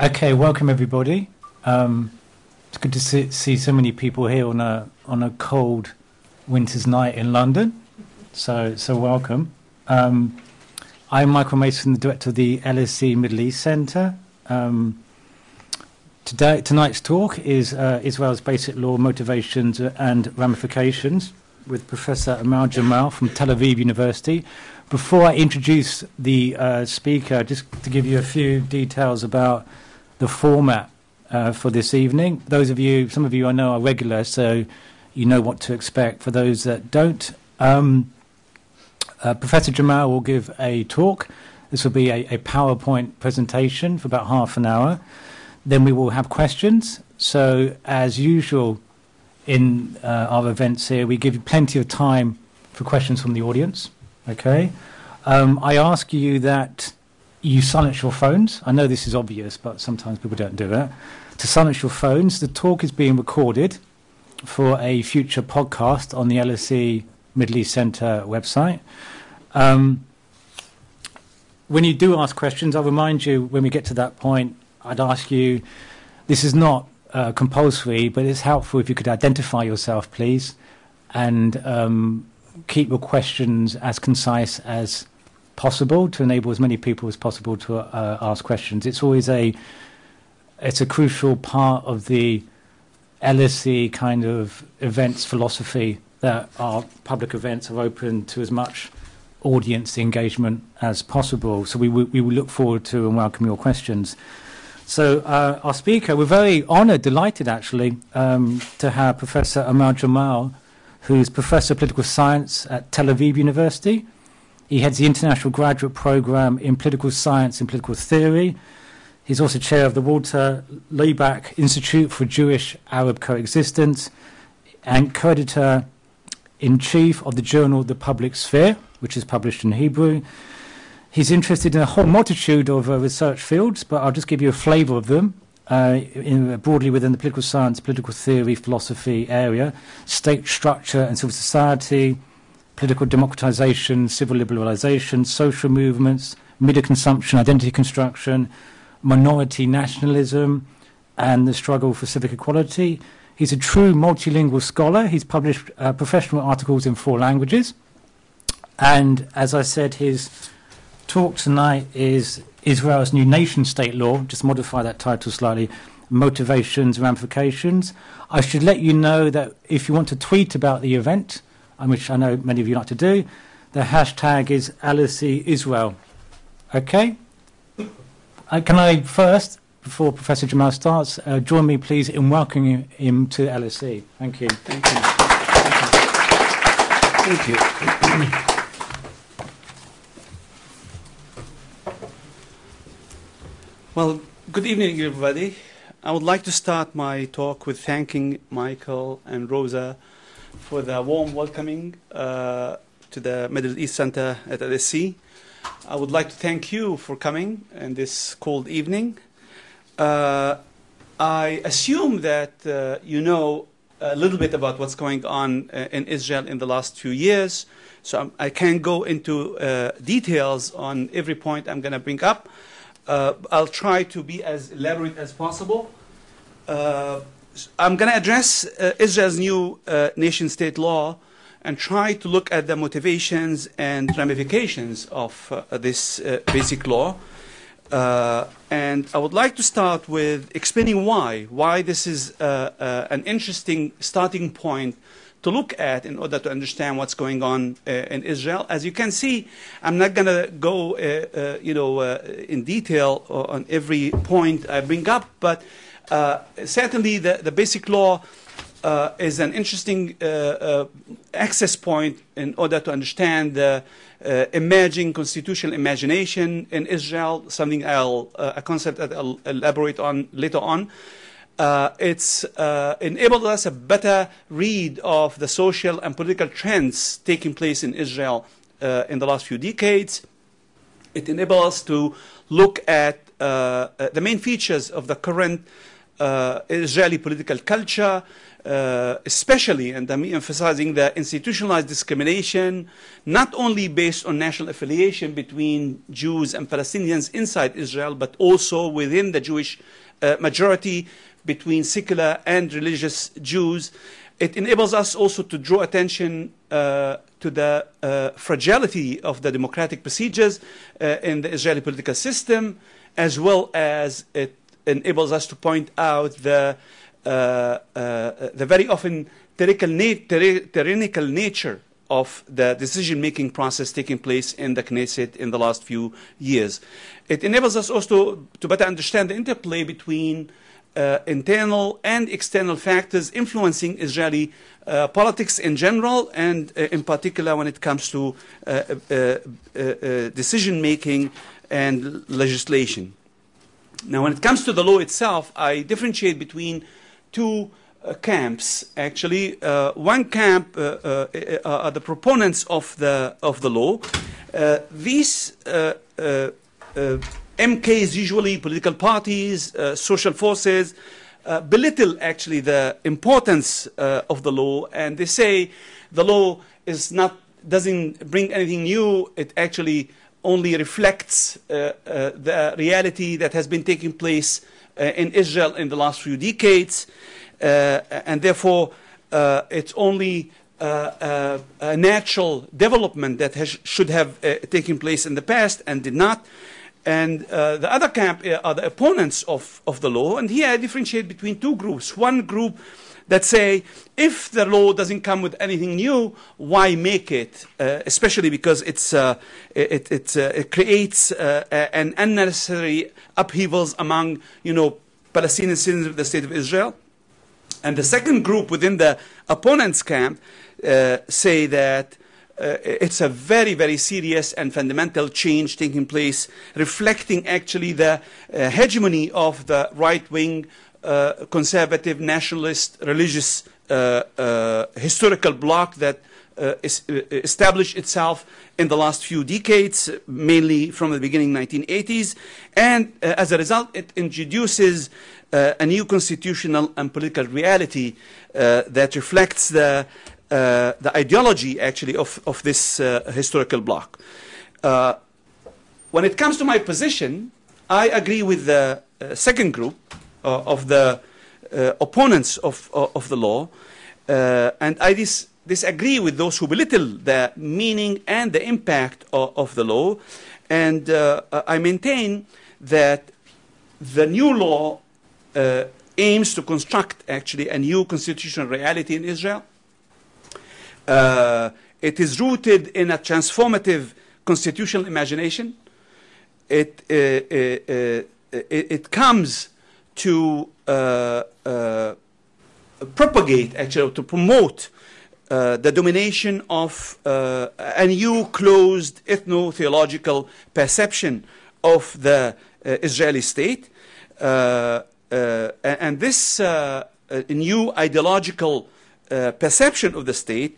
Okay, welcome everybody. Um, it's good to see, see so many people here on a on a cold winter's night in London. So so welcome. Um, I'm Michael Mason, the director of the LSE Middle East Centre. Um, today, tonight's talk is uh, Israel's basic law, motivations and ramifications with Professor Amal Jamal from Tel Aviv University. Before I introduce the uh, speaker, just to give you a few details about the format uh, for this evening. Those of you, some of you I know are regular, so you know what to expect. For those that don't, um, uh, Professor Jamal will give a talk. This will be a, a, PowerPoint presentation for about half an hour. Then we will have questions. So, as usual in uh, our events here, we give you plenty of time for questions from the audience. Okay. Um, I ask you that you silence your phones. I know this is obvious, but sometimes people don't do it. To silence your phones. The talk is being recorded for a future podcast on the LSE Middle East Centre website. Um, when you do ask questions, I'll remind you when we get to that point, I'd ask you this is not uh, compulsory, but it's helpful if you could identify yourself, please, and um, keep your questions as concise as possible to enable as many people as possible to uh, ask questions. It's always a it's a crucial part of the LSE kind of events philosophy that our public events are open to as much audience engagement as possible. So we, we will look forward to and welcome your questions. So uh, our speaker, we're very honoured, delighted actually, um, to have Professor Amal Jamal, who's Professor of Political Science at Tel Aviv University. He heads the International Graduate Program in Political Science and Political Theory He's also chair of the Walter Lebach Institute for Jewish Arab Coexistence and co editor in chief of the journal The Public Sphere, which is published in Hebrew. He's interested in a whole multitude of uh, research fields, but I'll just give you a flavour of them. Uh, in, uh, broadly within the political science, political theory, philosophy area, state structure and civil society, political democratization, civil liberalization, social movements, media consumption, identity construction, minority nationalism and the struggle for civic equality. He's a true multilingual scholar. He's published uh, professional articles in four languages. And as I said, his talk tonight is Israel's new nation state law, just modify that title slightly, motivations, ramifications. I should let you know that if you want to tweet about the event, which I know many of you like to do, the hashtag is LSE Israel. Okay? Uh, can I first, before Professor Jamal starts, uh, join me, please, in welcoming him to LSE? Thank you. Thank you. Thank you. Thank you. well, good evening, everybody. I would like to start my talk with thanking Michael and Rosa for the warm welcoming uh, to the Middle East Center at LSE. I would like to thank you for coming in this cold evening. Uh, I assume that uh, you know a little bit about what's going on uh, in Israel in the last few years, so I'm, I can not go into uh, details on every point I'm going to bring up. Uh, I'll try to be as elaborate as possible. Uh, I'm going to address Israel's new nation state law and try to look at the motivations and ramifications of uh, this uh, basic law. Uh, and I would like to start with explaining why, why this is uh, uh, an interesting starting point to look at in order to understand what's going on uh, in Israel. As you can see, I'm not going to go, you know, in detail on every point I bring up, but certainly the, the basic law uh, is an interesting uh, uh, access point in order to understand the uh, emerging constitutional imagination in Israel, something I'll, uh, a concept that I'll elaborate on later on. Uh, it's enabled us a better read of the social and political trends taking place in Israel in the last few decades. It enables us to look at the main features of the current uh, Israeli political culture, uh, especially, and I'm emphasizing the institutionalized discrimination, not only based on national affiliation between Jews and Palestinians inside Israel, but also within the Jewish uh, majority between secular and religious Jews. It enables us also to draw attention uh, to the uh, fragility of the democratic procedures uh, in the Israeli political system, as well as it enables us to point out the, uh, uh, the very often tyrannical, na- tyrannical nature of the decision-making process taking place in the Knesset in the last few years. It enables us also to better understand the interplay between uh, internal and external factors influencing Israeli uh, politics in general, and uh, in particular when it comes to uh, decision making and legislation. Now, when it comes to the law itself, I differentiate between two uh, camps. Actually, uh, one camp uh, are the proponents of the of the law. these MKs, usually political parties, uh, social forces, uh, belittle actually the importance uh, of the law, and they say the law is not doesn't bring anything new. It actually only reflects uh, uh, the reality that has been taking place uh, in Israel in the last few decades, and therefore it's only uh, a natural development that has, should have uh, taken place in the past and did not. And uh, the other camp are the opponents of, of the law. And here I differentiate between two groups. One group that say if the law doesn't come with anything new, why make it? Uh, especially because it's, uh, it, it, uh, it creates uh, an unnecessary upheavals among you know, Palestinian citizens of the State of Israel. And the second group within the opponents' camp say that uh, it's a very, very serious and fundamental change taking place, reflecting actually the uh, hegemony of the right wing, uh, conservative, nationalist, religious, uh, uh, historical bloc that uh, is, established itself in the last few decades, mainly from the beginning 1980s. And as a result, it introduces a new constitutional and political reality that reflects the uh, the ideology actually of, of this uh, historical bloc. Uh, when it comes to my position, I agree with the uh, second group uh, of the uh, opponents of, of the law, and I dis disagree with those who belittle the meaning and the impact of, of the law, and I maintain that the new law aims to construct actually a new constitutional reality in Israel uh, it is rooted in a transformative constitutional imagination. It, uh, uh, uh it, comes to uh, uh, propagate, actually, to promote the domination of a new closed ethno theological perception of the Israeli state. and this new ideological perception of the state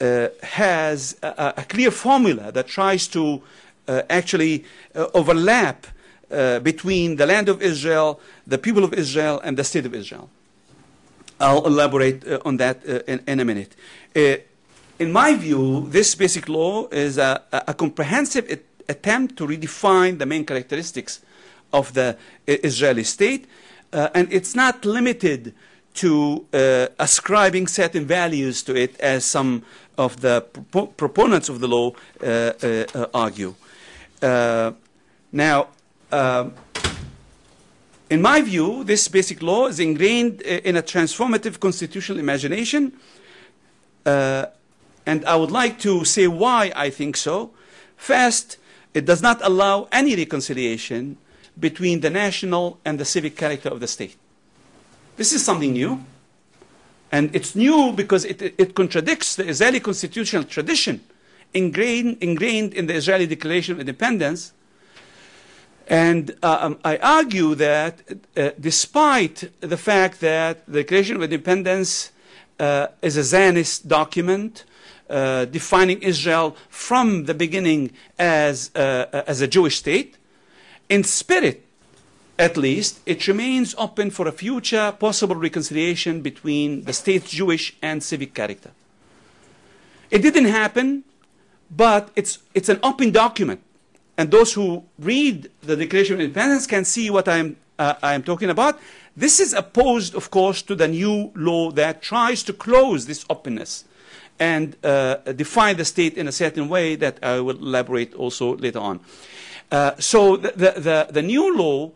uh, has a, a, clear formula that tries to uh, actually uh, overlap uh, between the land of Israel, the people of Israel, and the state of Israel. I'll elaborate uh, on that uh, in, in, a minute. in my view, this basic law is a, a comprehensive attempt to redefine the main characteristics of the Israeli state, and it's not limited to uh, ascribing certain values to it, as some of the pro proponents of the law uh, uh, argue. Uh, now, um, in my view, this basic law is ingrained uh, in a transformative constitutional imagination, uh, and I would like to say why I think so. First, it does not allow any reconciliation between the national and the civic character of the state. This is something new. And it's new because it, it contradicts the Israeli constitutional tradition ingrained, ingrained in the Israeli Declaration of Independence. And uh, um, I argue that uh, despite the fact that the Declaration of Independence uh, is a Zionist document uh, defining Israel from the beginning as, uh, as a Jewish state, in spirit, at least, it remains open for a future possible reconciliation between the state's Jewish and civic character. It didn't happen, but it's, it's an open document. And those who read the Declaration of Independence can see what I'm, uh, I'm talking about. This is opposed, of course, to the new law that tries to close this openness and uh, define the state in a certain way that I will elaborate also later on. Uh, so the, the, the, the, new law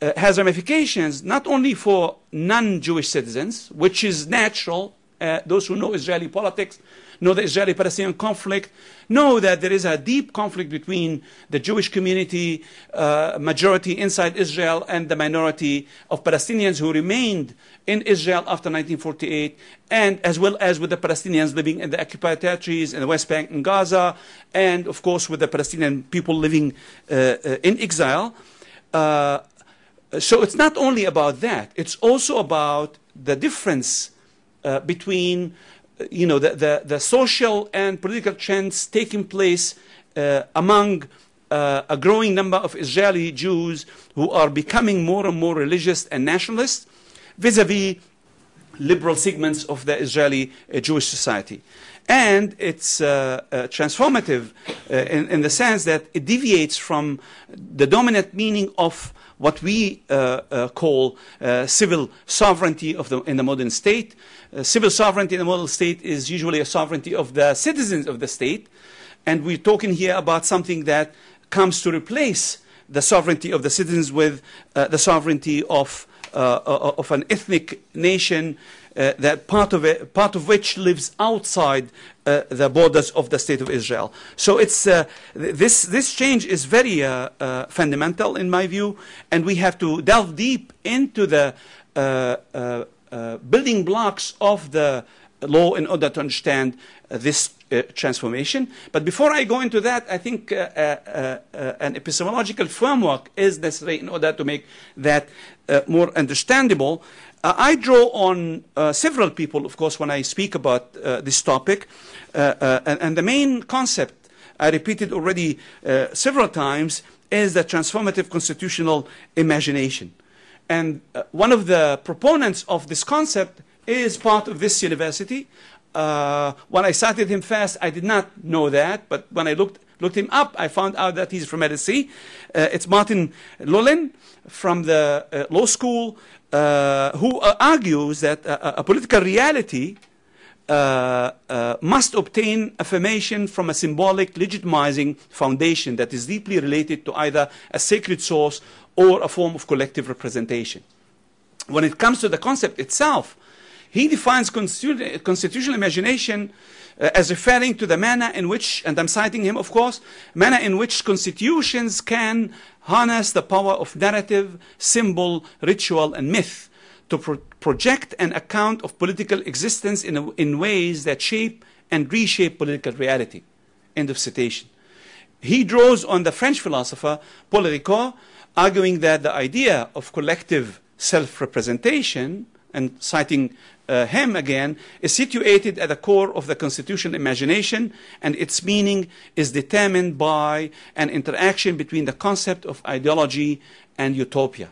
uh, has ramifications not only for non-Jewish citizens, which is natural. Uh, those who know Israeli politics know the Israeli-Palestinian conflict, know that there is a deep conflict between the Jewish community, uh, majority inside Israel, and the minority of Palestinians who remained in Israel after 1948, and as well as with the Palestinians living in the occupied territories in the West Bank and Gaza, and of course with the Palestinian people living uh, uh, in exile. Uh, so it's not only about that, it's also about the difference uh, between you know, the, the, the, social and political trends taking place uh, among uh, a growing number of Israeli Jews who are becoming more and more religious and nationalist vis-a-vis liberal segments of the Israeli uh, Jewish society. And it's uh, uh, transformative uh, in, in, the sense that it deviates from the dominant meaning of what we uh, uh, call uh, civil sovereignty the, in the modern state. civil sovereignty in the modern state is usually a sovereignty of the citizens of the state. And we're talking here about something that comes to replace the sovereignty of the citizens with the sovereignty of, of an ethnic nation uh, that part of it, part of which lives outside uh, the borders of the state of Israel. So it's uh, this this change is very uh, uh, fundamental in my view, and we have to delve deep into the uh, building blocks of the law in order to understand this uh, transformation. But before I go into that, I think uh, uh, an epistemological framework is necessary in order to make that more understandable. Uh, I draw on uh, several people, of course, when I speak about uh, this topic. Uh, uh, and, and, the main concept, I repeated already uh, several times, is the transformative constitutional imagination. And one of the proponents of this concept is part of this university. when I cited him first, I did not know that, but when I looked looked him up, I found out that he's from LSE. Uh, it's Martin Loughlin from the uh, law school uh, who uh, argues that a political reality uh, uh, must obtain affirmation from a symbolic legitimizing foundation that is deeply related to either a sacred source or a form of collective representation. When it comes to the concept itself, he defines constitu constitutional imagination uh, as referring to the manner in which, and I'm citing him, of course, manner in which constitutions can harness the power of narrative, symbol, ritual, and myth to pro project an account of political existence in, a, in ways that shape and reshape political reality. End of citation. He draws on the French philosopher Paul Ricoeur, arguing that the idea of collective self-representation, and citing uh, him again, is situated at the core of the constitutional imagination, and its meaning is determined by an interaction between the concept of ideology and utopia.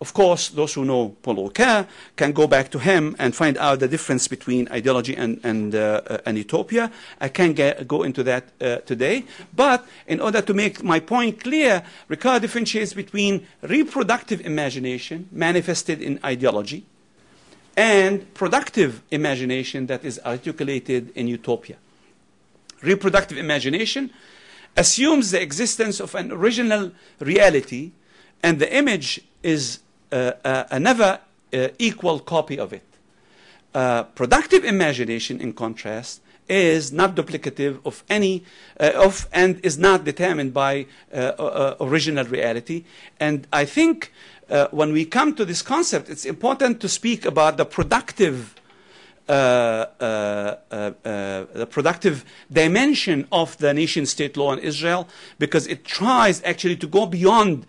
Of course, those who know Paul Ricoeur can go back to him and find out the difference between ideology and, and, uh, uh, and utopia. I can't get, go into that uh, today. But in order to make my point clear, Ricoeur differentiates between reproductive imagination manifested in ideology and productive imagination that is articulated in utopia. Reproductive imagination assumes the existence of an original reality, and the image is uh, uh, a never uh, equal copy of it. Uh, productive imagination, in contrast, is not duplicative of any uh, of and is not determined by original reality. And I think uh, when we come to this concept, it's important to speak about the productive, uh, uh, uh, uh the productive dimension of the nation-state law in Israel, because it tries actually to go beyond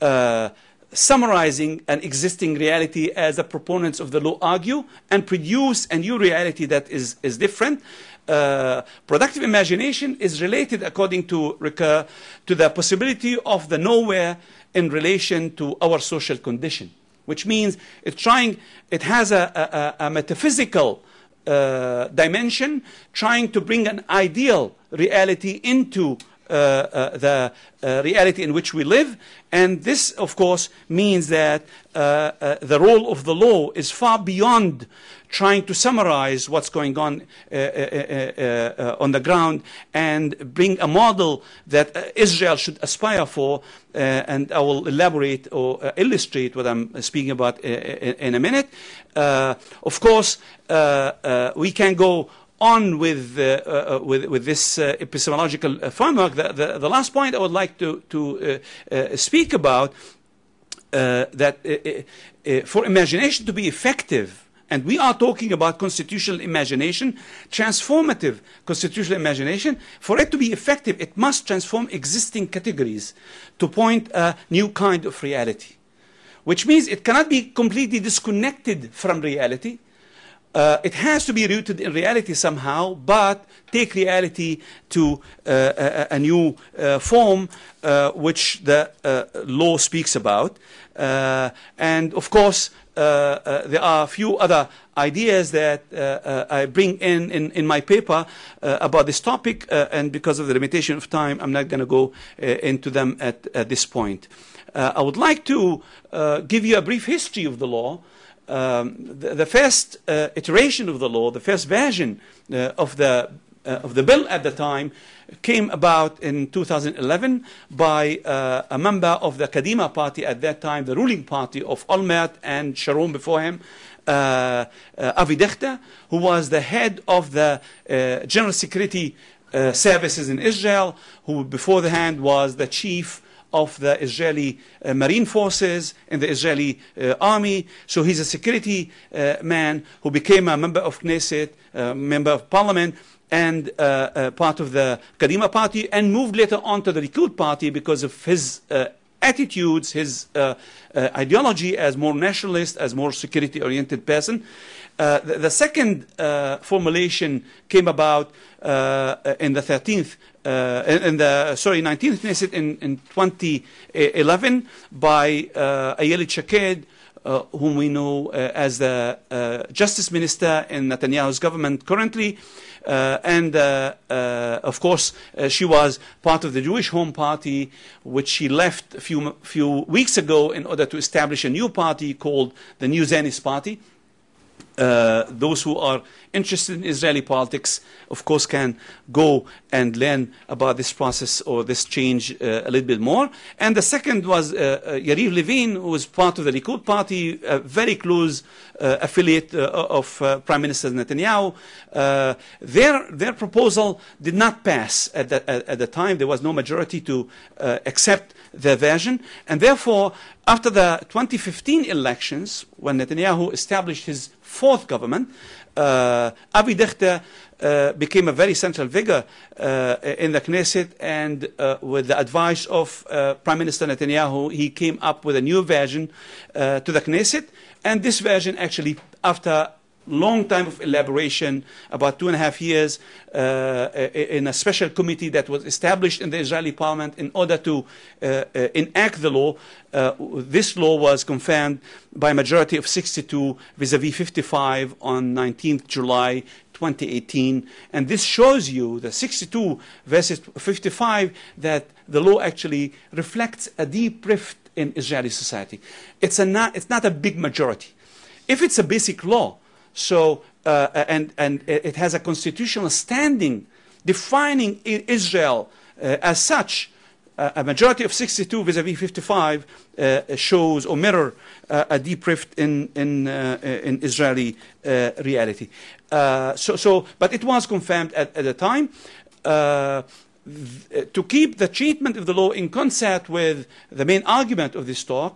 uh, summarizing an existing reality as the proponents of the law argue and produce a new reality that is, is different. Uh, productive imagination is related, according to Ricoeur, to the possibility of the nowhere in relation to our social condition, which means it's trying, it has a, a, a metaphysical uh, dimension, trying to bring an ideal reality into uh, uh, the uh, reality in which we live. And this, of course, means that uh, uh, the role of the law is far beyond trying to summarize what's going on uh, uh, uh, on the ground and bring a model that Israel should aspire for. and I will elaborate or illustrate what I'm speaking about in a minute. of course, we can go on with, uh, uh, uh, with, with, this uh, epistemological uh, framework, the, the, the, last point I would like to, to uh, speak about that for imagination to be effective, and we are talking about constitutional imagination, transformative constitutional imagination. For it to be effective, it must transform existing categories to point a new kind of reality, which means it cannot be completely disconnected from reality. Uh, it has to be rooted in reality somehow, but take reality to uh, a, a, new uh, form uh, which the uh, law speaks about. Uh, and of course, there are a few other ideas that I bring in, in, in my paper about this topic, and because of the limitation of time, I'm not going to go into them at, at this point. I would like to give you a brief history of the law um, the, the, first uh, iteration of the law, the first version uh, of the uh, of the bill at the time came about in 2011 by uh, a member of the Kadima party at that time, the ruling party of Olmert and Sharon before him, uh, uh, Avi Dichter, who was the head of the General Security Services in Israel, who before the hand was the chief of the Israeli uh, Marine Forces and the Israeli uh, army. So he's a security uh, man who became a member of Knesset, a member of parliament, and uh, uh, part of the Kadima party, and moved later on to the Likud party because of his uh, attitudes, his ideology as more nationalist, as more security-oriented person. Uh, the, the, second uh, formulation came about uh, in the 13th, in the sorry 19th Knesset in, in 2011 by uh, Ayelet Shaked, uh, whom we know uh, as the uh, justice minister in Netanyahu's government currently. Uh, and uh, of course, she was part of the Jewish Home Party, which she left a few, few weeks ago in order to establish a new party called the New Zionist Party. Uh, those who are interested in Israeli politics, of course, can go and learn about this process or this change uh, a little bit more. And the second was uh, uh Yariv who was part of the Likud party, a very close uh, affiliate of Prime Minister Netanyahu. their, their proposal did not pass at the, at, at the time. There was no majority to accept their version. And therefore, after the 2015 elections, when Netanyahu established his fourth government, uh, Avi Dichter uh, became a very central figure uh, in the Knesset, and uh, with the advice of uh, Prime Minister Netanyahu, he came up with a new version uh, to the Knesset. And this version actually, after long time of elaboration, about two and a half years, uh, in a special committee that was established in the Israeli parliament in order to uh, uh, enact the law. Uh, this law was confirmed by a majority of 62 vis-à-vis 55 on 19th July 2018. And this shows you, the 62 versus 55, that the law actually reflects a deep rift in Israeli society. It's, a not, it's not a big majority. If it's a basic law, so, uh, and, and it has a constitutional standing defining Israel uh, as such. Uh, a majority of 62 vis-à-vis 55 uh, shows or mirror uh, a deep rift in, in, uh, in Israeli reality. so, so, but it was confirmed at, at the time to keep the treatment of the law in concert with the main argument of this talk,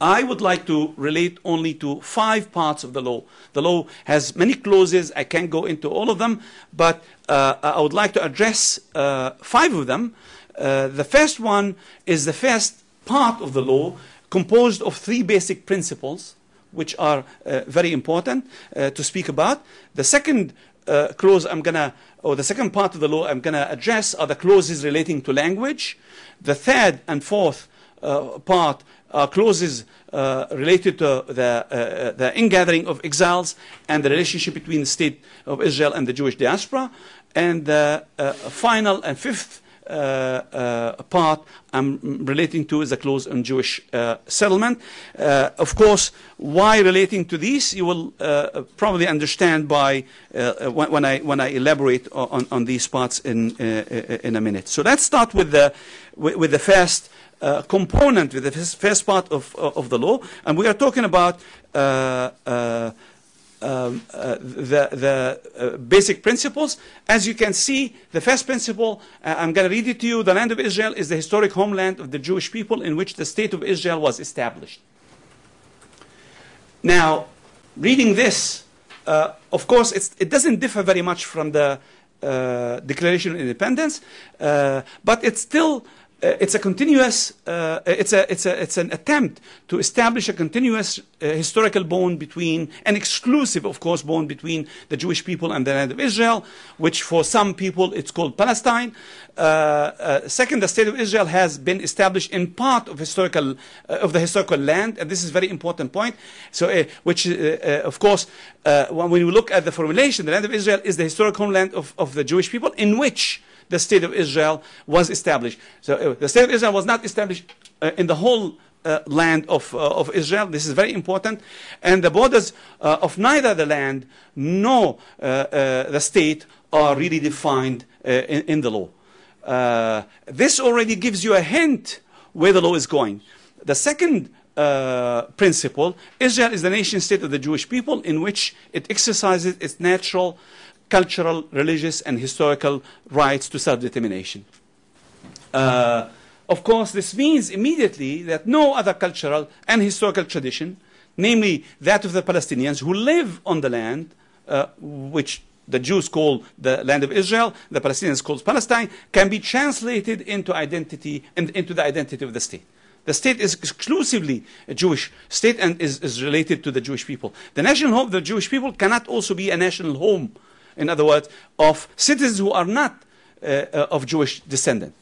I would like to relate only to five parts of the law. The law has many clauses. I can't go into all of them, but uh, I would like to address uh, five of them. Uh, the first one is the first part of the law composed of three basic principles, which are uh, very important uh, to speak about. The second uh, clause I'm going to, or the second part of the law I'm going to address are the clauses relating to language. The third and fourth part uh, clauses uh, related to the, uh, the ingathering of exiles and the relationship between the state of Israel and the Jewish diaspora. And the uh, final and fifth uh, uh, part I'm relating to is the clause on Jewish uh, settlement. Uh, of course, why relating to these, you will uh, probably understand by uh, when, I when I elaborate on, on these parts in in a minute. So let's start with the with the first. Uh, component with the first part of, of the law, and we are talking about uh, uh, um, uh, the, the uh, basic principles. As you can see, the first principle, uh, I'm going to read it to you. The land of Israel is the historic homeland of the Jewish people in which the state of Israel was established. Now, reading this, uh, of course, it doesn't differ very much from the uh, Declaration of Independence, uh, but it's still uh, it's a continuous, uh, it's, a, it's, a, it's an attempt to establish a continuous uh, historical bond between, an exclusive, of course, bond between the Jewish people and the land of Israel, which for some people it's called Palestine. Uh, uh, second, the state of Israel has been established in part of historical, uh, of the historical land, and this is a very important point. So, which, of course, when we look at the formulation, the land of Israel is the historical homeland of, of the Jewish people, in which the state of Israel was established. So uh, the state of Israel was not established uh, in the whole uh, land of, uh, of Israel. This is very important. And the borders uh, of neither the land nor uh, the state are really defined in, in, the law. this already gives you a hint where the law is going. The second principle Israel is the nation state of the Jewish people in which it exercises its natural cultural, religious, and historical rights to self-determination. Uh, of course, this means immediately that no other cultural and historical tradition, namely that of the Palestinians who live on the land, uh, which the Jews call the land of Israel, the Palestinians call Palestine, can be translated into identity and into the identity of the state. The state is exclusively a Jewish state and is, is related to the Jewish people. The national home of the Jewish people cannot also be a national home in other words, of citizens who are not uh, uh, of Jewish descent.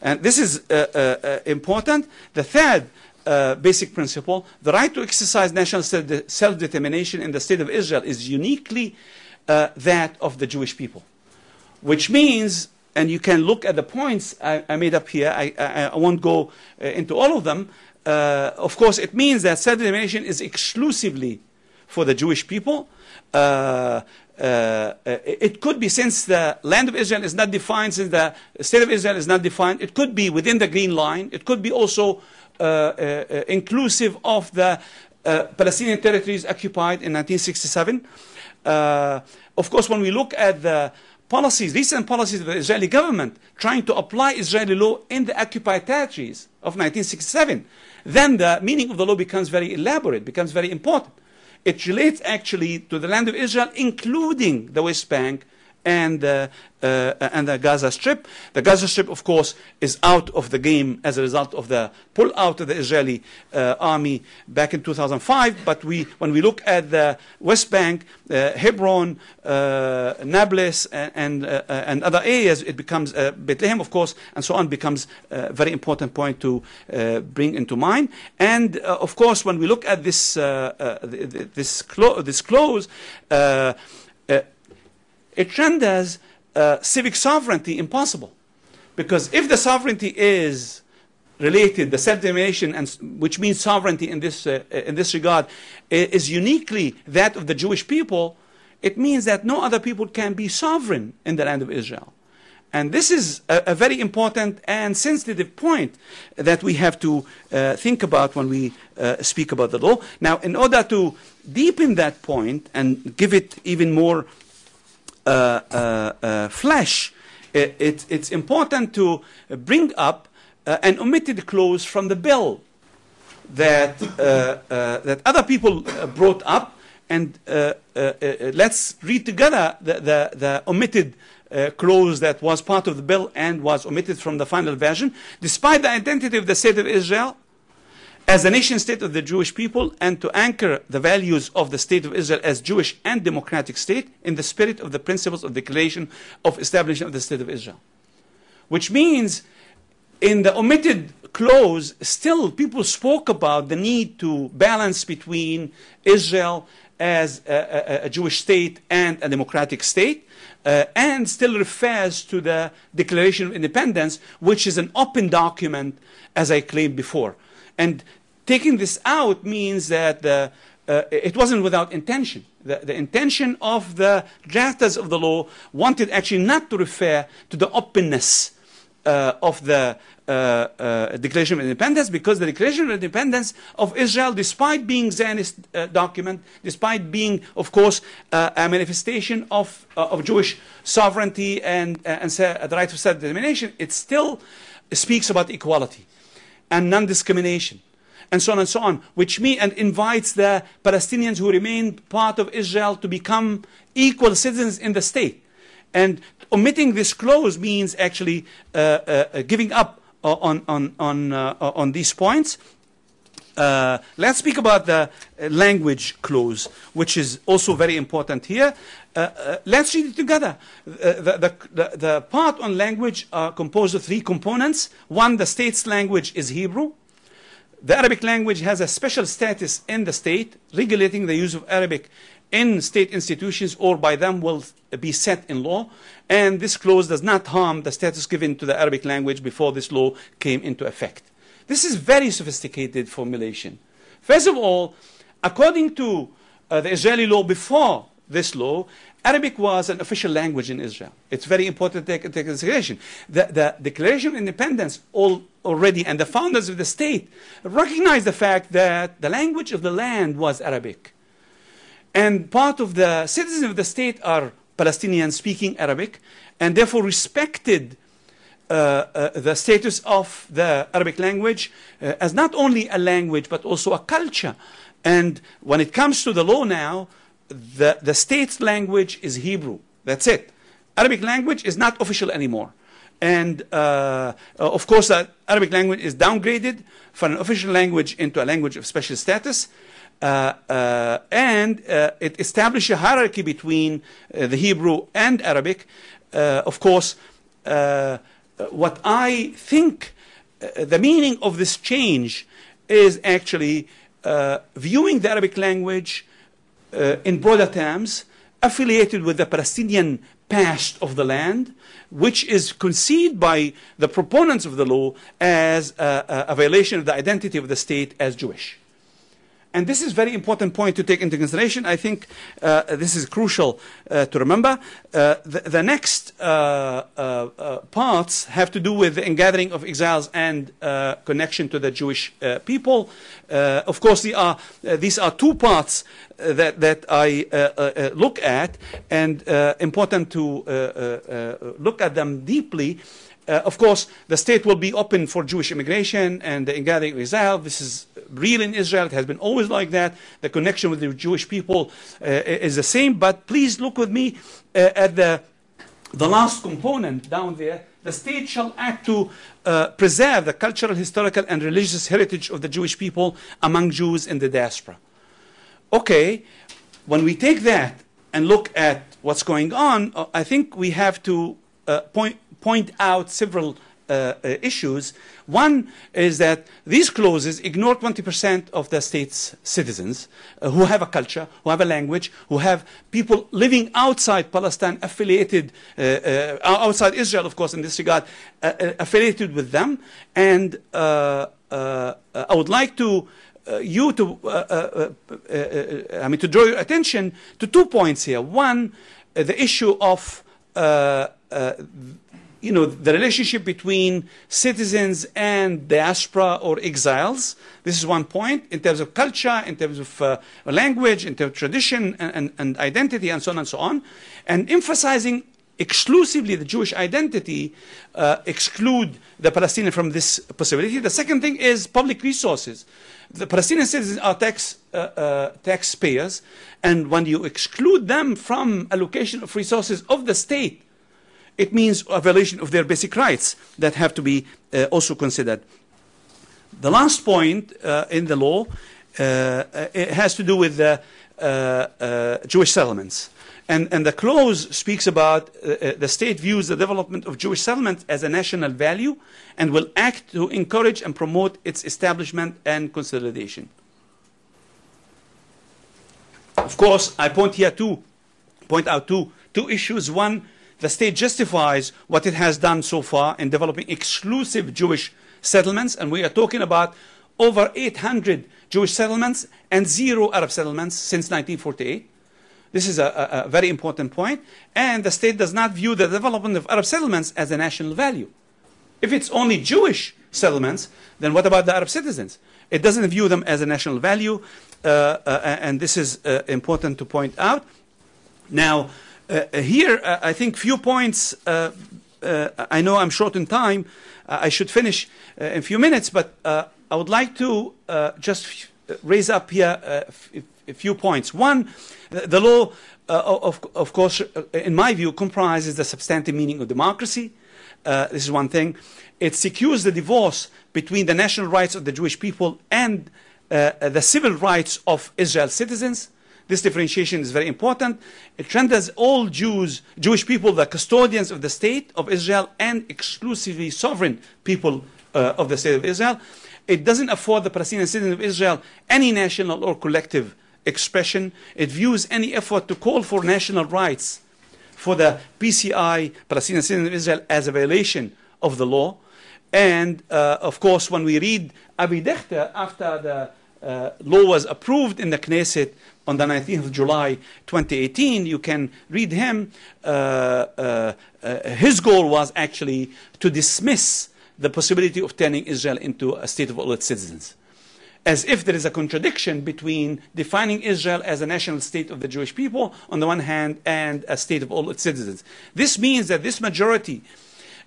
And this is uh, uh, important. The third uh, basic principle, the right to exercise national self-determination in the state of Israel is uniquely uh, that of the Jewish people. Which means, and you can look at the points I, I made up here, I, I, I won't go into all of them. of course, it means that self-determination is exclusively for the Jewish people. Uh, uh, it could be since the land of Israel is not defined, since the state of Israel is not defined, it could be within the green line. It could be also uh, uh, inclusive of the uh, Palestinian territories occupied in 1967. Uh, of course, when we look at the policies, recent policies of the Israeli government trying to apply Israeli law in the occupied territories of 1967, then the meaning of the law becomes very elaborate, becomes very important. It relates actually to the land of Israel, including the West Bank and, uh, uh, and the Gaza Strip. The Gaza Strip, of course, is out of the game as a result of the pull out of the Israeli uh, army back in 2005. But we, when we look at the West Bank, uh, Hebron, uh, Nablus, and, uh, and, other areas, it becomes Bethlehem, of course, and so on, becomes a very important point to bring into mind. And of course, when we look at this this, clo- this clause it renders uh, civic sovereignty impossible. Because if the sovereignty is related, the self-determination, which means sovereignty in this, uh, in this regard, is uniquely that of the Jewish people, it means that no other people can be sovereign in the land of Israel. And this is a, a very important and sensitive point that we have to uh, think about when we uh, speak about the law. Now, in order to deepen that point and give it even more Uh, uh, uh, flesh, it, it, it's important to bring up an omitted clause from the bill that, that other people brought up. And let's read together the, the, the omitted uh, clause that was part of the bill and was omitted from the final version, despite the identity of the state of Israel as a nation state of the Jewish people and to anchor the values of the state of Israel as Jewish and democratic state in the spirit of the principles of Declaration of Establishment of the State of Israel. Which means in the omitted clause, still people spoke about the need to balance between Israel as a, a, a Jewish state and a democratic state. Uh, and still refers to the Declaration of Independence, which is an open document, as I claimed before. And taking this out means that the, uh, it wasn't without intention. The, the, intention of the drafters of the law wanted actually not to refer to the openness uh, of the uh, uh, Declaration of Independence because the Declaration of Independence of Israel, despite being Zionist uh, document, despite being, of course, uh, a manifestation of, of Jewish sovereignty and, and the right of self-determination, it still speaks about equality and non-discrimination and so on and so on, which mean and invites the Palestinians who remain part of Israel to become equal citizens in the state. And omitting this clause means actually uh, uh, giving up on, on, on, uh, on these points. Uh, let's speak about the language clause, which is also very important here. Uh, uh, let's read it together. The, the, the, the, part on language are composed of three components. One, the state's language is Hebrew. The Arabic language has a special status in the state, regulating the use of Arabic in state institutions or by them will be set in law. And this clause does not harm the status given to the Arabic language before this law came into effect. This is very sophisticated formulation. First of all, according to uh, the Israeli law before this law, Arabic was an official language in Israel. It's very important to take into consideration. The, the Declaration of Independence all, already and the founders of the state recognized the fact that the language of the land was Arabic. And part of the citizens of the state are Palestinians speaking Arabic and therefore respected the status of the Arabic language uh, as not only a language but also a culture. And when it comes to the law now, the, the state's language is Hebrew. That's it. Arabic language is not official anymore. And uh, of course, the Arabic language is downgraded from an official language into a language of special status. Uh, uh, and uh, it established a hierarchy between uh, the Hebrew and Arabic. Uh, of course, Uh, what I think uh, the meaning of this change is actually uh, viewing the Arabic language in broader terms, affiliated with the Palestinian past of the land, which is conceived by the proponents of the law as a, a violation of the identity of the state as Jewish. And this is a very important point to take into consideration. I think uh, this is crucial uh, to remember. Uh, the, the, next uh, uh, uh, parts have to do with the ingathering of exiles and connection to the Jewish people. of course, are, these are two parts that, that I look at, and important to look at them deeply. Uh, of course, the state will be open for Jewish immigration and the of Israel. This is real in Israel. It has been always like that. The connection with the Jewish people uh, is the same. But please look with me uh, at the, the last component down there. The state shall act to uh, preserve the cultural, historical, and religious heritage of the Jewish people among Jews in the diaspora. Okay, when we take that and look at what's going on, uh, I think we have to point point out several uh, uh, issues. One is that these clauses ignore 20% of the state's citizens uh, who have a culture, who have a language, who have people living outside Palestine, affiliated, uh, uh, outside Israel, of course, in this regard, uh, affiliated with them. And I would like to you to, I mean, to draw your attention to two points here. One, the issue of you know, the relationship between citizens and diaspora or exiles. This is one point in terms of culture, in terms of uh, language, in terms of tradition and, and, and, identity, and so on and so on. And emphasizing exclusively the Jewish identity, uh, exclude the Palestinian from this possibility. The second thing is public resources. The Palestinian citizens are tax, uh, uh taxpayers, and when you exclude them from allocation of resources of the state, it means a violation of their basic rights that have to be uh, also considered. The last point uh, in the law uh, has to do with the uh, uh, Jewish settlements. And, and the clause speaks about uh, the state views the development of Jewish settlement as a national value and will act to encourage and promote its establishment and consolidation. Of course, I point here two, point out two, two issues. One, the state justifies what it has done so far in developing exclusive Jewish settlements, and we are talking about over 800 Jewish settlements and zero Arab settlements since 1948. This is a, a, very important point. And the state does not view the development of Arab settlements as a national value. If it's only Jewish settlements, then what about the Arab citizens? It doesn't view them as a national value, uh, uh, and this is uh, important to point out. Now, here, uh, I think few points. Uh, I know I'm short in time. I should finish in a few minutes, but I would like to just raise up here a few points. One, the law, uh, of, of course, uh, in my view, comprises the substantive meaning of democracy. Uh, this is one thing. It secures the divorce between the national rights of the Jewish people and uh, the civil rights of Israel's citizens. This differentiation is very important. It renders all Jews, Jewish people, the custodians of the state of Israel and exclusively sovereign people uh, of the state of Israel. It doesn't afford the Palestinian citizens of Israel any national or collective expression. It views any effort to call for national rights for the PCI, Palestinian citizens of Israel, as a violation of the law. And uh, of course, when we read Avi Dichter after the uh, law was approved in the Knesset on the 19th of July 2018, you can read him. Uh, uh, uh, his goal was actually to dismiss the possibility of turning Israel into a state of all its citizens as if there is a contradiction between defining Israel as a national state of the Jewish people on the one hand and a state of all its citizens. This means that this majority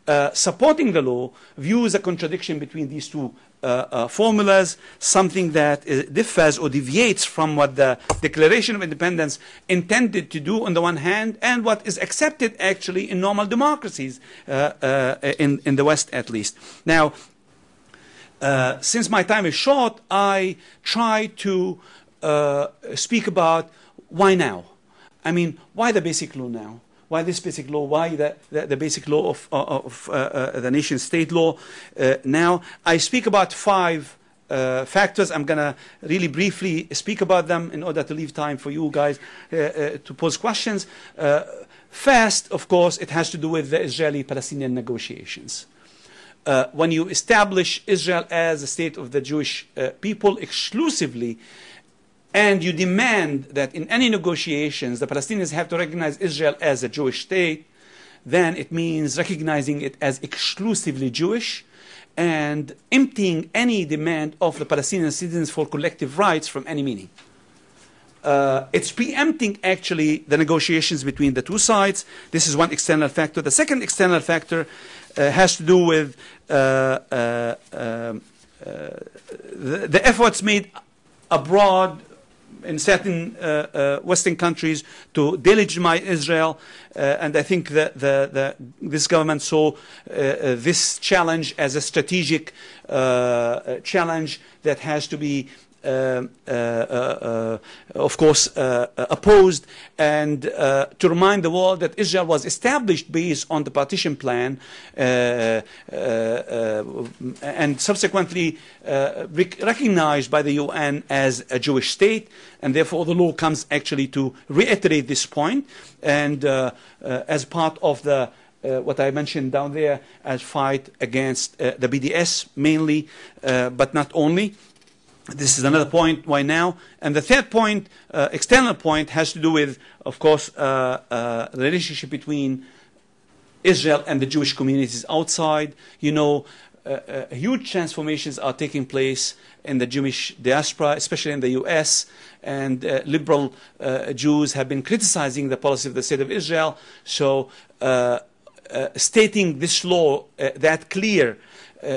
uh, supporting the law views a contradiction between these two uh, uh, formulas, something that differs or deviates from what the Declaration of Independence intended to do on the one hand, and what is accepted actually in normal democracies uh, uh, in, in the West at least. Now, uh, since my time is short, I try to uh, speak about why now. I mean, why the basic law now? Why this basic law? Why the, the, the basic law of, uh, of uh, uh, the nation state law now? I speak about five factors. I'm going to really briefly speak about them in order to leave time for you guys to pose questions. first, of course, it has to do with the Israeli Palestinian negotiations uh, when you establish Israel as a state of the Jewish uh, people exclusively, and you demand that in any negotiations the Palestinians have to recognize Israel as a Jewish state, then it means recognizing it as exclusively Jewish and emptying any demand of the Palestinian citizens for collective rights from any meaning. Uh, it's preempting actually the negotiations between the two sides. This is one external factor. The second external factor uh, has to do with uh, uh, um, the, the, efforts made abroad in certain uh, uh, Western countries to delegitimize Israel, uh, and I think that the, the, this government saw this challenge as a strategic challenge that has to be Uh, uh, uh, of course, opposed, and to remind the world that Israel was established based on the partition plan um, and subsequently recognized by the UN as a Jewish state, and therefore the law comes actually to reiterate this point, and as part of the uh, what I mentioned down there as fight against uh, the BDS mainly, uh, but not only. This is another point. Why now? And the third point, uh, external point, has to do with, of course, uh, uh, the relationship between Israel and the Jewish communities outside. You know, uh, uh, huge transformations are taking place in the Jewish diaspora, especially in the U.S. And uh, liberal Jews have been criticizing the policy of the state of Israel. So, stating this law that clear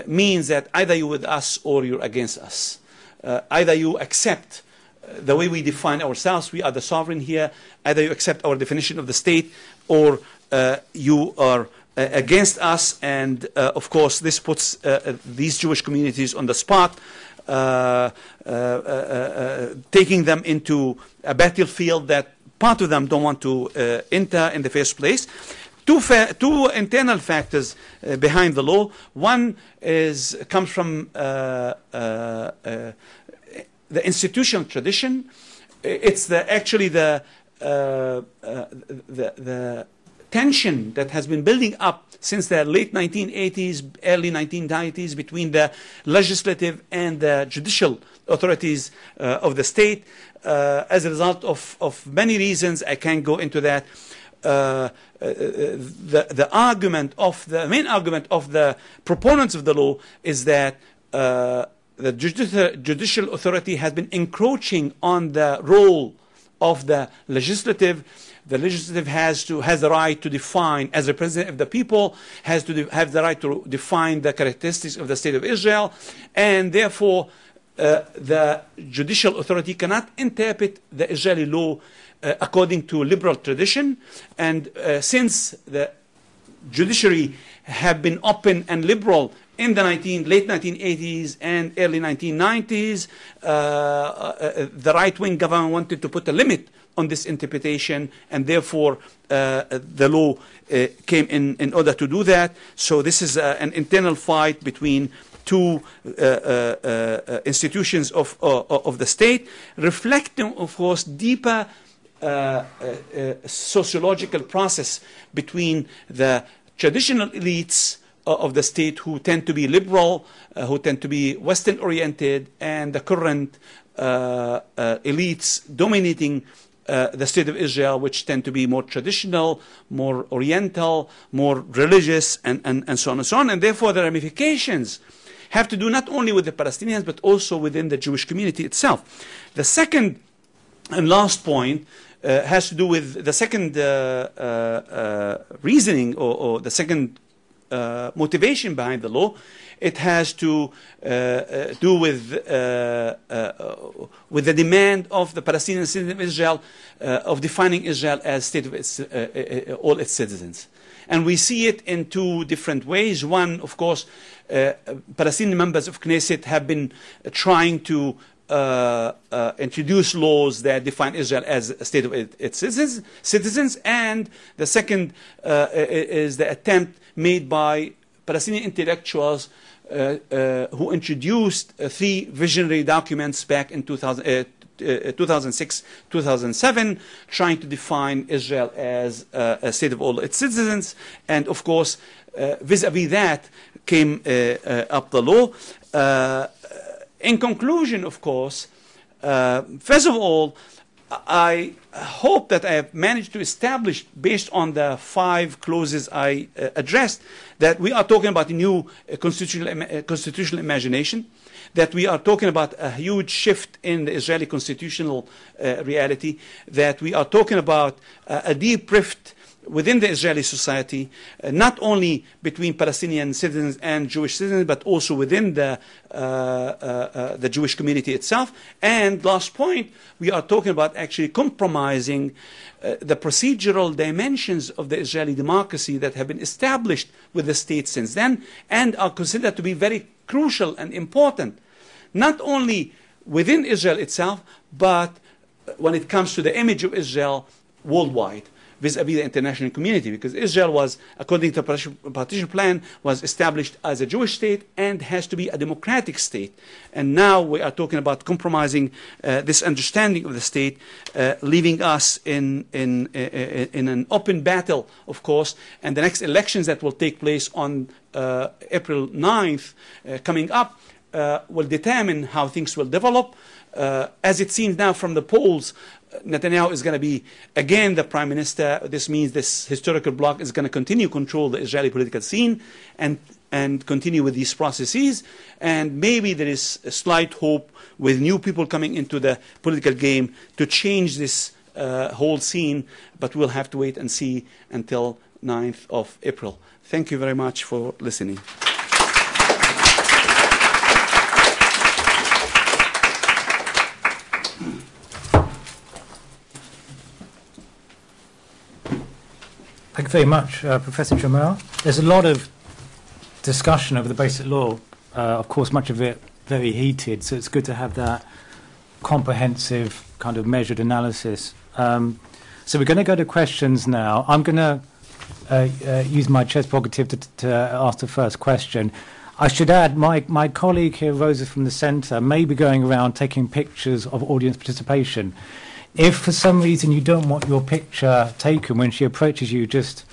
means that either you're with us or you're against us uh, either you accept uh, the way we define ourselves, we are the sovereign here, either you accept our definition of the state or uh, you are uh, against us, and of course, this puts these Jewish communities on the spot. taking them into a battlefield that part of them don't want to enter in the first place. Two, two internal factors uh, behind the law. One is comes from uh, uh, uh, the institutional tradition. It's the actually the uh, uh, the, the tension that has been building up since the late 1980s, early 1990s between the legislative and the judicial authorities uh, of the state uh, as a result of, of many reasons. I can't go into that. Uh, uh, the, the argument of the main argument of the proponents of the law is that uh, the judicial, authority has been encroaching on the role of the legislative. The legislative has to has the right to define as a representative of the people has to de- have the right to define the characteristics of the state of Israel and therefore uh, the judicial authority cannot interpret the Israeli law uh, according to liberal tradition and uh, since the judiciary have been open and liberal in the 19, late 1980s and early 1990s, uh, uh, the right wing government wanted to put a limit on this interpretation, and therefore uh, the law uh, came in in order to do that. So this is uh, an internal fight between two uh, uh, institutions of, of the state, reflecting, of course, deeper sociological process between the traditional elites of the state who tend to be liberal, uh, who tend to be Western oriented, and the current uh, uh, elites dominating uh, the state of Israel, which tend to be more traditional, more oriental, more religious, and, and, and so on and so on. And therefore, the ramifications have to do not only with the Palestinians, but also within the Jewish community itself. The second and last point uh, has to do with the second uh, uh, uh reasoning or, or, the second uh, motivation behind the law. It has to uh, uh, do with, uh, uh, with the demand of the Palestinian citizen of Israel of defining Israel as state of its, all its citizens. And we see it in two different ways. One, of course, Palestinian members of Knesset have been trying to uh, uh, introduce laws that define Israel as a state of its citizens, citizens. and the second uh, is the attempt made by Palestinian intellectuals uh, uh, who introduced three visionary documents back in 2000, 2006 2007, trying to define Israel as a state of all its citizens. And of course, vis a vis that came up the law. In conclusion, of course, first of all, I hope that I have managed to establish, based on the five clauses I uh, addressed, that we are talking about a new uh, constitutional, uh, constitutional imagination, that we are talking about a huge shift in the Israeli constitutional uh, reality, that we are talking about uh, a deep rift within the Israeli society, uh, not only between Palestinian citizens and Jewish citizens, but also within the, uh, uh, uh, the Jewish community itself. And last point, we are talking about actually compromising uh, the procedural dimensions of the Israeli democracy that have been established with the state since then and are considered to be very crucial and important, not only within Israel itself, but when it comes to the image of Israel worldwide vis-a-vis the international community because Israel was, according to the partition plan, was established as a Jewish state and has to be a democratic state. And now we are talking about compromising uh, this understanding of the state, uh, leaving us in, in, uh, uh in an open battle, of course, and the next elections that will take place on uh, April 9th uh, coming up will determine how things will develop. as it seems now from the polls, Netanyahu is going to be again the prime minister. This means this historical bloc is going to continue control the Israeli political scene and and continue with these processes. And maybe there is a slight hope with new people coming into the political game to change this uh, whole scene. But we'll have to wait and see until 9th of April. Thank you very much for listening. Thank you very much, uh, Professor Jamal. There's a lot of discussion over the basic law. Uh, of course, much of it very heated, so it's good to have that comprehensive kind of measured analysis. Um, So we're going to go to questions now. I'm going to uh, uh, use my chess prerogative to, to ask the first question. I should add, my, my colleague here, Rosa from the centre, may be going around taking pictures of audience participation. If for some reason you don't want your picture taken when she approaches you, just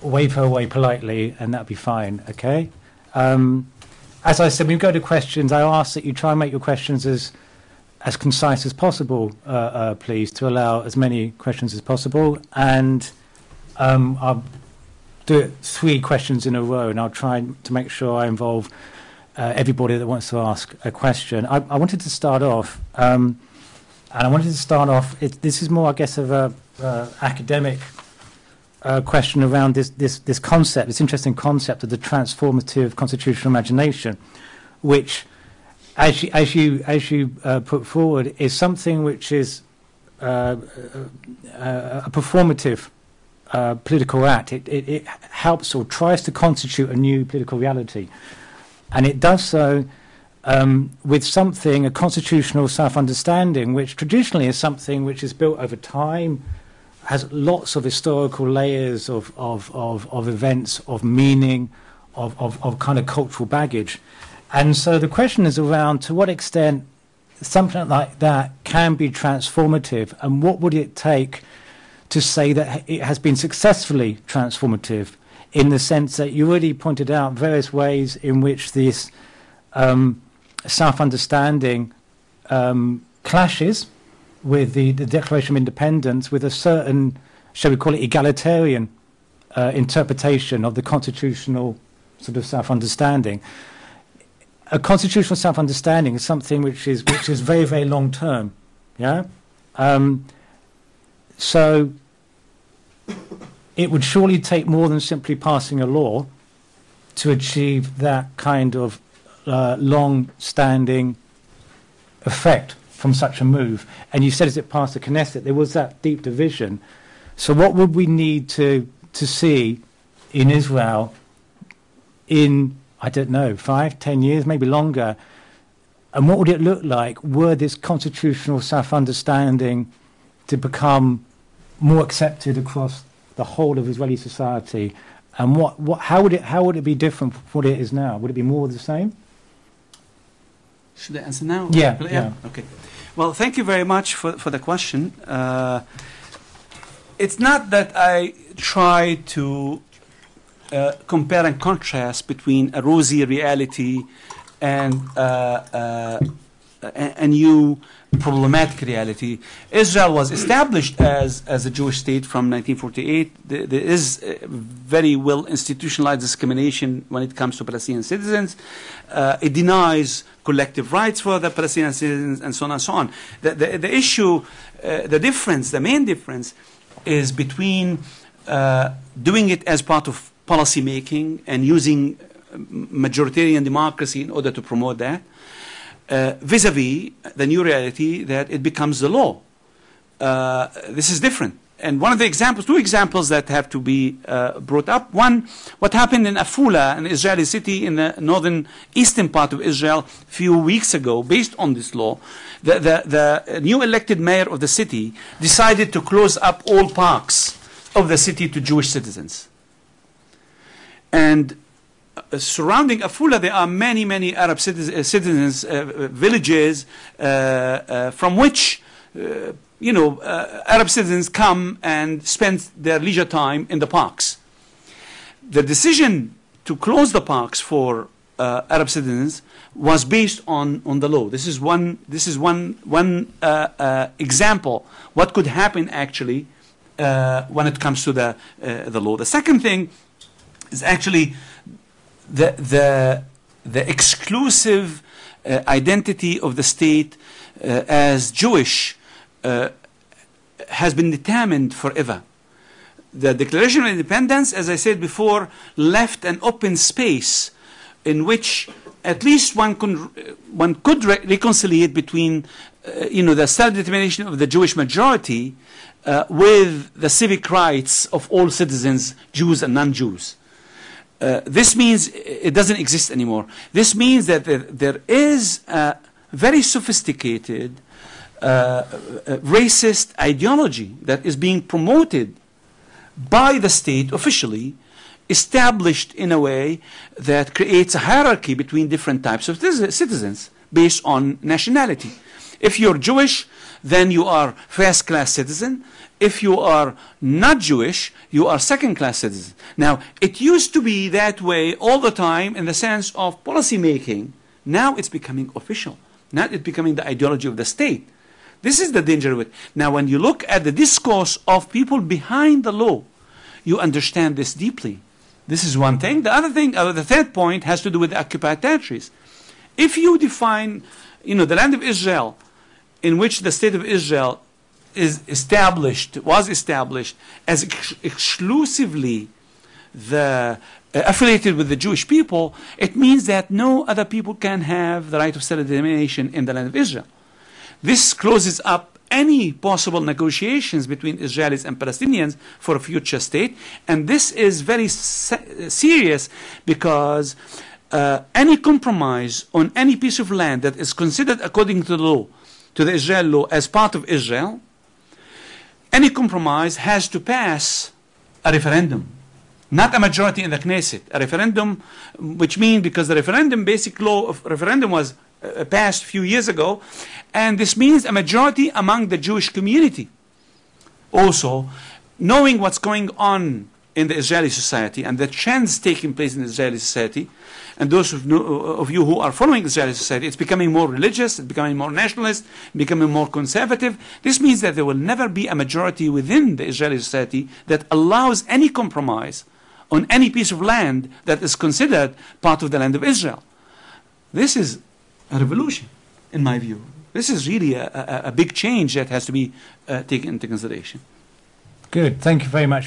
wave her away politely and that'll be fine, okay? Um, as I said, when we go to questions, I ask that you try and make your questions as as concise as possible, uh, uh, please, to allow as many questions as possible. And um, I'll do three questions in a row, and I'll try to make sure I involve uh, everybody that wants to ask a question. I, I wanted to start off, um, and I wanted to start off. It, this is more, I guess, of a uh, academic uh, question around this, this this concept, this interesting concept of the transformative constitutional imagination, which as you, as you, as you uh, put forward, is something which is uh, uh, a performative uh, political act. It, it, it, helps or tries to constitute a new political reality. And it does so um, with something, a constitutional self understanding, which traditionally is something which is built over time, has lots of historical layers of, of, of, of events, of meaning, of, of, of kind of cultural baggage. And so the question is around to what extent something like that can be transformative, and what would it take to say that it has been successfully transformative in the sense that you already pointed out various ways in which this um, self understanding um, clashes with the, the, Declaration of Independence, with a certain, shall we call it, egalitarian uh, interpretation of the constitutional sort of self understanding a constitutional self-understanding is something which is which is very very long term, yeah. Um, so it would surely take more than simply passing a law to achieve that kind of uh, long-standing effect from such a move. And you said as it passed the Knesset, there was that deep division. So what would we need to to see in Israel in I don't know, five, ten years, maybe longer. And what would it look like were this constitutional self understanding to become more accepted across the whole of Israeli society? And what, what, how, would it, how would it be different from what it is now? Would it be more the same? Should I answer now? Yeah. yeah. yeah. Okay. Well, thank you very much for, for the question. Uh, it's not that I try to uh, compare and contrast between a rosy reality and uh, uh, a, a, new problematic reality. Israel was established as, as a Jewish state from 1948. There, there is very well institutionalized discrimination when it comes to Palestinian citizens. Uh, it denies collective rights for the Palestinian citizens and so on and so on. The, the, the issue, uh, the difference, the main difference is between uh, doing it as part of policy making and using majoritarian democracy in order to promote that, uh, vis-a-vis the new reality that it becomes the law. Uh, this is different. And one of the examples, two examples that have to be uh, brought up. One, what happened in Afula, an Israeli city in the northern eastern part of Israel, a few weeks ago, based on this law. The, the, the new elected mayor of the city decided to close up all parks of the city to Jewish citizens. And surrounding Afula, there are many, many Arab citizens, uh, citizens uh, villages uh, uh from which, uh, you know, Arab citizens come and spend their leisure time in the parks. The decision to close the parks for Arab citizens was based on, on the law. This is one, this is one, one example what could happen actually when it comes to the, the law. The second thing is actually the, the, the exclusive uh, identity of the state uh, as Jewish uh, has been determined forever. The Declaration of Independence, as I said before, left an open space in which at least one, could one could re- reconcile between uh, you know, the self-determination of the Jewish majority uh, with the civic rights of all citizens, Jews and non-Jews. Uh, this means it doesn't exist anymore. This means that there, there is a very sophisticated uh, racist ideology that is being promoted by the state officially, established in a way that creates a hierarchy between different types of citizens based on nationality. If you're Jewish, then you are first class citizen. If you are not Jewish, you are second class citizens. Now, it used to be that way all the time in the sense of policy making. Now it's becoming official. Now it's becoming the ideology of the state. This is the danger of it. Now, when you look at the discourse of people behind the law, you understand this deeply. This is one thing. The other thing, uh, the third point, has to do with the occupied territories. If you define, you know, the land of Israel, in which the state of Israel is established, was established as ex- exclusively the uh, affiliated with the Jewish people, it means that no other people can have the right of self-determination in the land of Israel. This closes up any possible negotiations between Israelis and Palestinians for a future state, and this is very se- serious because uh, any compromise on any piece of land that is considered according to the law, to the Israel law, as part of Israel, any compromise has to pass a referendum not a majority in the Knesset. A referendum, which means because the referendum, basic law of referendum was uh, passed a few years ago, and this means a majority among the Jewish community. Also, knowing what's going on in the Israeli society and the trends taking place in Israeli society, and those of, of, you who are following Israeli society, it's becoming more religious, it's becoming more nationalist, becoming more conservative. This means that there will never be a majority within the Israeli society that allows any compromise on any piece of land that is considered part of the land of Israel. This is a revolution, in my view. This is really a, a, a big change that has to be uh, taken into consideration. Good. Thank you very much.